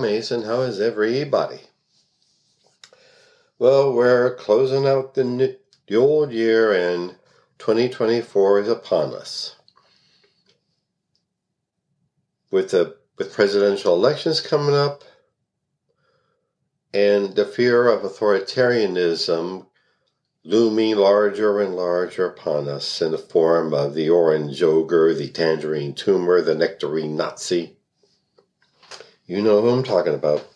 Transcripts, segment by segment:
Mason, how is everybody? Well, we're closing out the, new, the old year and 2024 is upon us. With the with presidential elections coming up and the fear of authoritarianism looming larger and larger upon us in the form of the orange ogre, the tangerine tumor, the nectarine Nazi. You know who I'm talking about.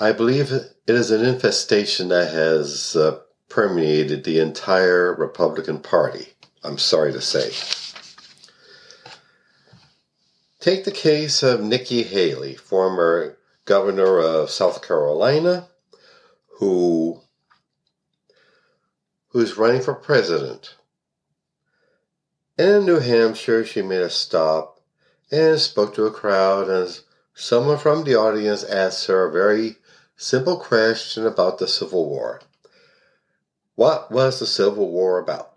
I believe it is an infestation that has uh, permeated the entire Republican Party. I'm sorry to say. Take the case of Nikki Haley, former governor of South Carolina, who who's running for president. And in New Hampshire, she made a stop and spoke to a crowd, and someone from the audience asked her a very simple question about the Civil War. What was the Civil War about?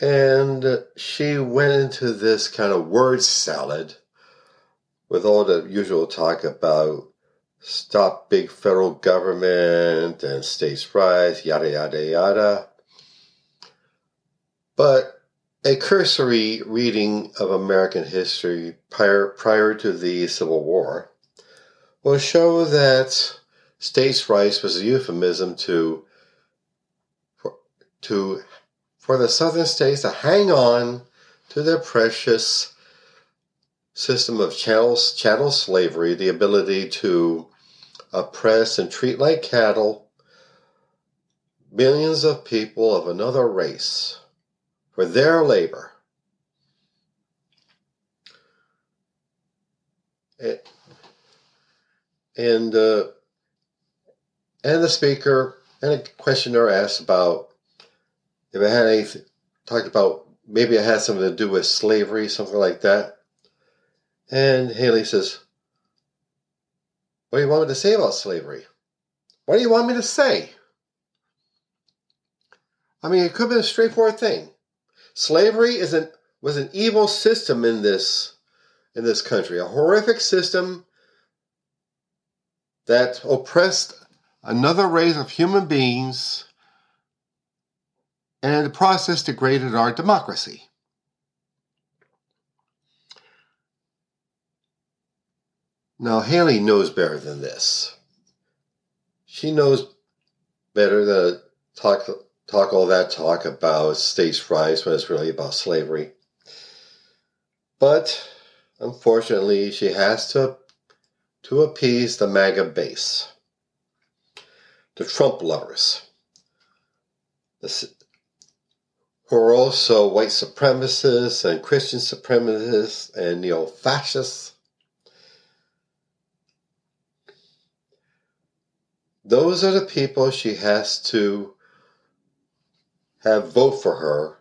And she went into this kind of word salad with all the usual talk about stop big federal government and states' rights, yada, yada, yada. But a cursory reading of American history prior, prior to the Civil War will show that states' rights was a euphemism to for, to for the southern states to hang on to their precious system of chattel, chattel slavery, the ability to oppress and treat like cattle millions of people of another race for their labor. And uh, and the speaker and a questioner asked about if it had anything talked about maybe it had something to do with slavery, something like that. And Haley says, What do you want me to say about slavery? What do you want me to say? I mean, it could be a straightforward thing. Slavery is an, was an evil system in this in this country, a horrific system that oppressed another race of human beings and in the process degraded our democracy. Now, Haley knows better than this. She knows better than to talk, talk all that talk about states' rights when it's really about slavery. But unfortunately, she has to to appease the MAGA base, the Trump lovers, the, who are also white supremacists and Christian supremacists and neo fascists. Those are the people she has to have vote for her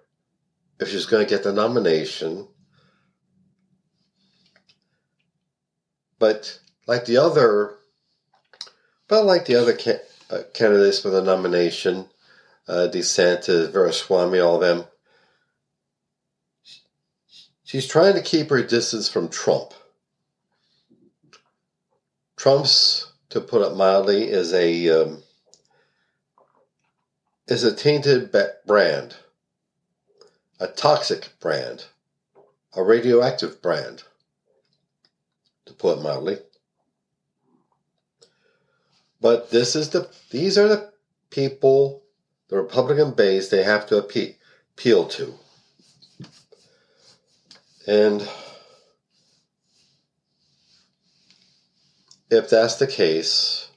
if she's going to get the nomination. But like the other, but like the other ca- uh, candidates for the nomination, uh, DeSantis, Ramaswamy, all of them, she's trying to keep her distance from Trump. Trump's, to put it mildly, is a um, is a tainted brand, a toxic brand, a radioactive brand, to put mildly. But this is the these are the people, the Republican base, they have to appeal to. And if that's the case,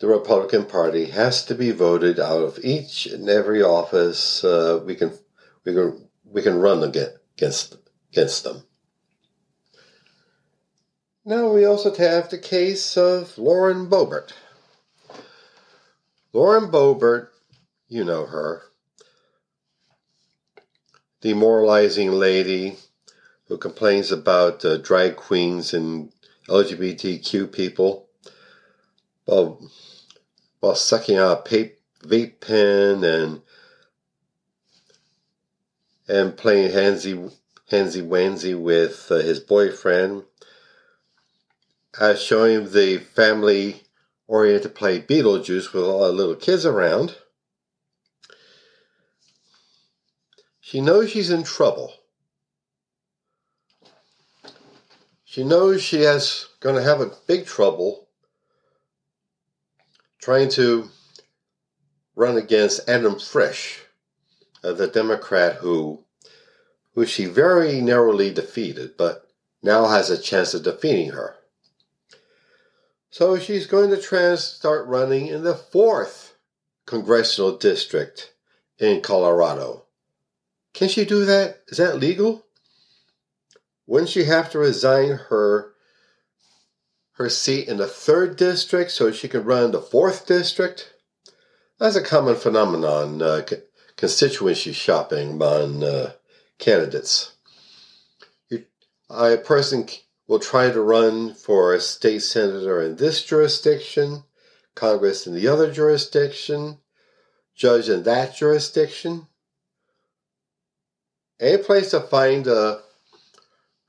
the Republican Party has to be voted out of each and every office uh, we can we can we can run against against them. Now we also have the case of Lauren Boebert. Lauren Boebert, you know her, demoralizing lady who complains about uh, drag queens and LGBTQ people while, while sucking out a vape pen and and playing handsy handsy wansy with uh, his boyfriend, I show him the family oriented play Beetlejuice with all the little kids around. She knows she's in trouble. She knows she has going to have a big trouble trying to run against Adam Frisch, uh, the Democrat who who she very narrowly defeated, but now has a chance of defeating her. So she's going to try and start running in the fourth congressional district in Colorado. Can she do that? Is that legal? Wouldn't she have to resign her her seat in the third district so she could run the fourth district? That's a common phenomenon, uh, constituency shopping among uh, candidates. You, a person will try to run for a state senator in this jurisdiction, Congress in the other jurisdiction, judge in that jurisdiction. Any place to find a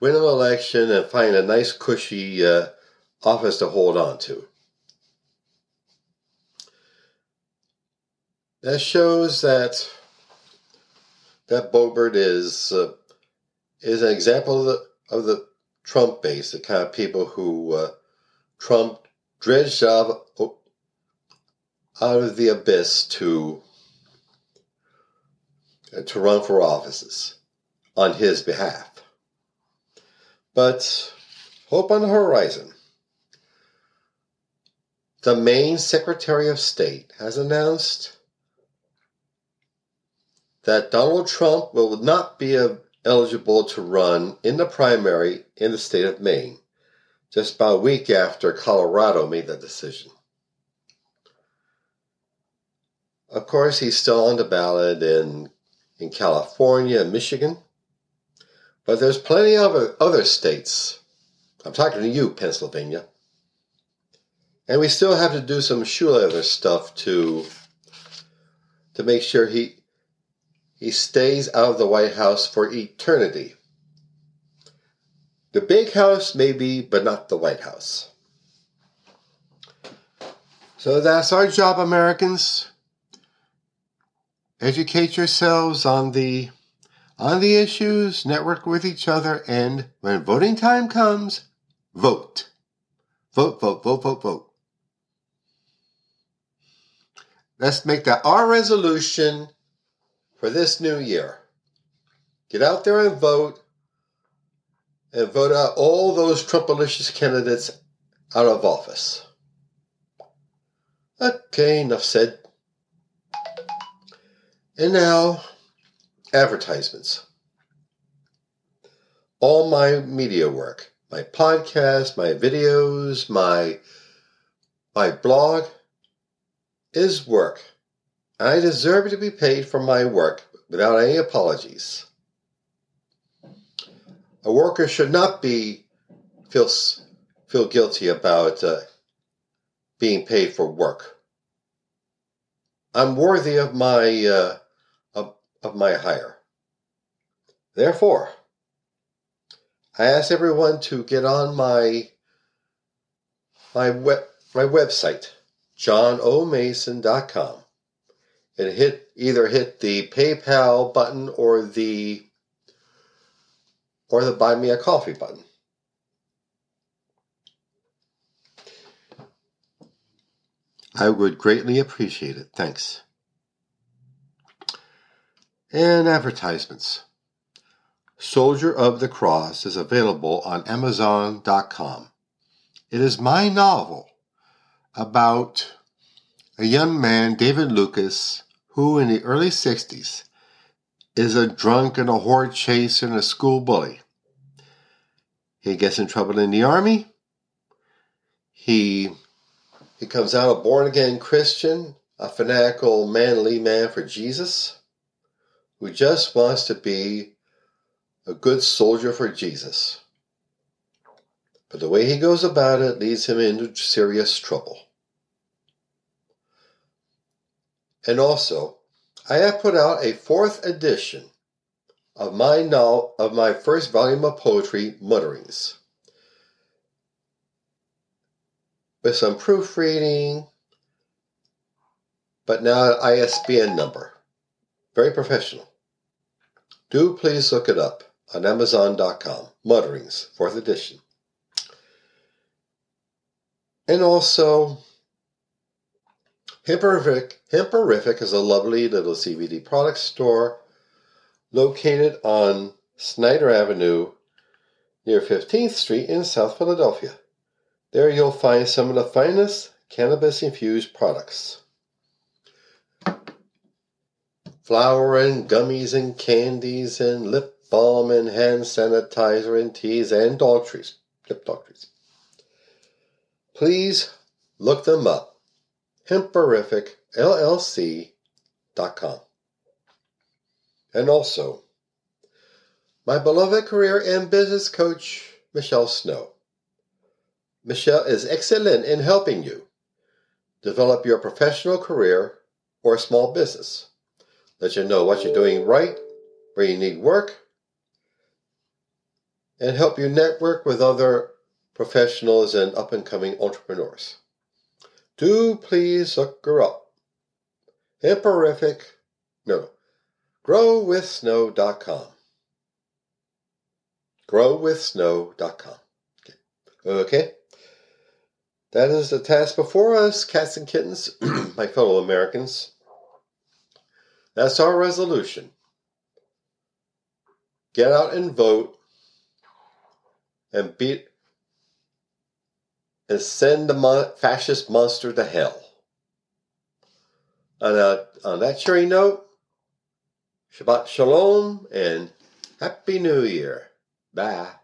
win an election and find a nice cushy uh, office to hold on to. That shows that that Boebert is uh, is an example of the, of the Trump base, the kind of people who uh, Trump dredged out, out of the abyss to to run for offices on his behalf. But hope on the horizon. The Maine Secretary of State has announced that Donald Trump will not be eligible to run in the primary in the state of Maine, just about a week after Colorado made the decision. Of course, he's still on the ballot in, in California and Michigan, but there's plenty of other states. I'm talking to you, Pennsylvania. And we still have to do some shoe leather stuff to to make sure he he stays out of the White House for eternity. The big house, maybe, but not the White House. So that's our job, Americans. Educate yourselves on the on the issues, network with each other, and when voting time comes, vote. Vote, vote, vote, vote, vote. Let's make that our resolution for this new year. Get out there and vote, and vote out all those Trumpalicious candidates out of office. Okay, enough said. And now, advertisements. All my media work, my podcast, my videos, my my blog is work. I deserve to be paid for my work without any apologies. A worker should not be feel feel guilty about uh, being paid for work. I'm worthy of my uh, of, of my hire. Therefore, I ask everyone to get on my my web my website, johnomason.com and hit either hit the PayPal button or the or the buy me a coffee button. I would greatly appreciate it. Thanks. And advertisements. Soldier of the Cross is available on Amazon.com. It is my novel about a young man, David Lucas, who in the early 60s is a drunk and a whore chaser and a school bully. He gets in trouble in the army. He he comes out a born again Christian, a fanatical, manly man for Jesus, who just wants to be a good soldier for Jesus. But the way he goes about it leads him into serious trouble. And also, I have put out a fourth edition of my no- of my first volume of poetry, Mutterings. With some proofreading, but now an ISBN number. Very professional. Do please look it up on Amazon.com. Mutterings, 4th edition. And also, Hemperific is a lovely little CBD product store located on Snyder Avenue near 15th Street in South Philadelphia. There you'll find some of the finest cannabis infused products. Flower and gummies and candies and lip balm and hand sanitizer and teas and dog treats, lip dog treats. Please look them up. HemperificLLC.com. And also, my beloved career and business coach, Michelle Snow. Michelle is excellent in helping you develop your professional career or small business. Let you know what you're doing right, where you need work, and help you network with other professionals and up and coming entrepreneurs. Do please look her up. Emporific, no, growwithsnow.com. Growwithsnow.com. Okay. okay. That is the task before us, cats and kittens, my fellow Americans. That's our resolution. Get out and vote and beat and send the fascist monster to hell. On, a, uh, on that cheery note, Shabbat Shalom and Happy New Year. Bye.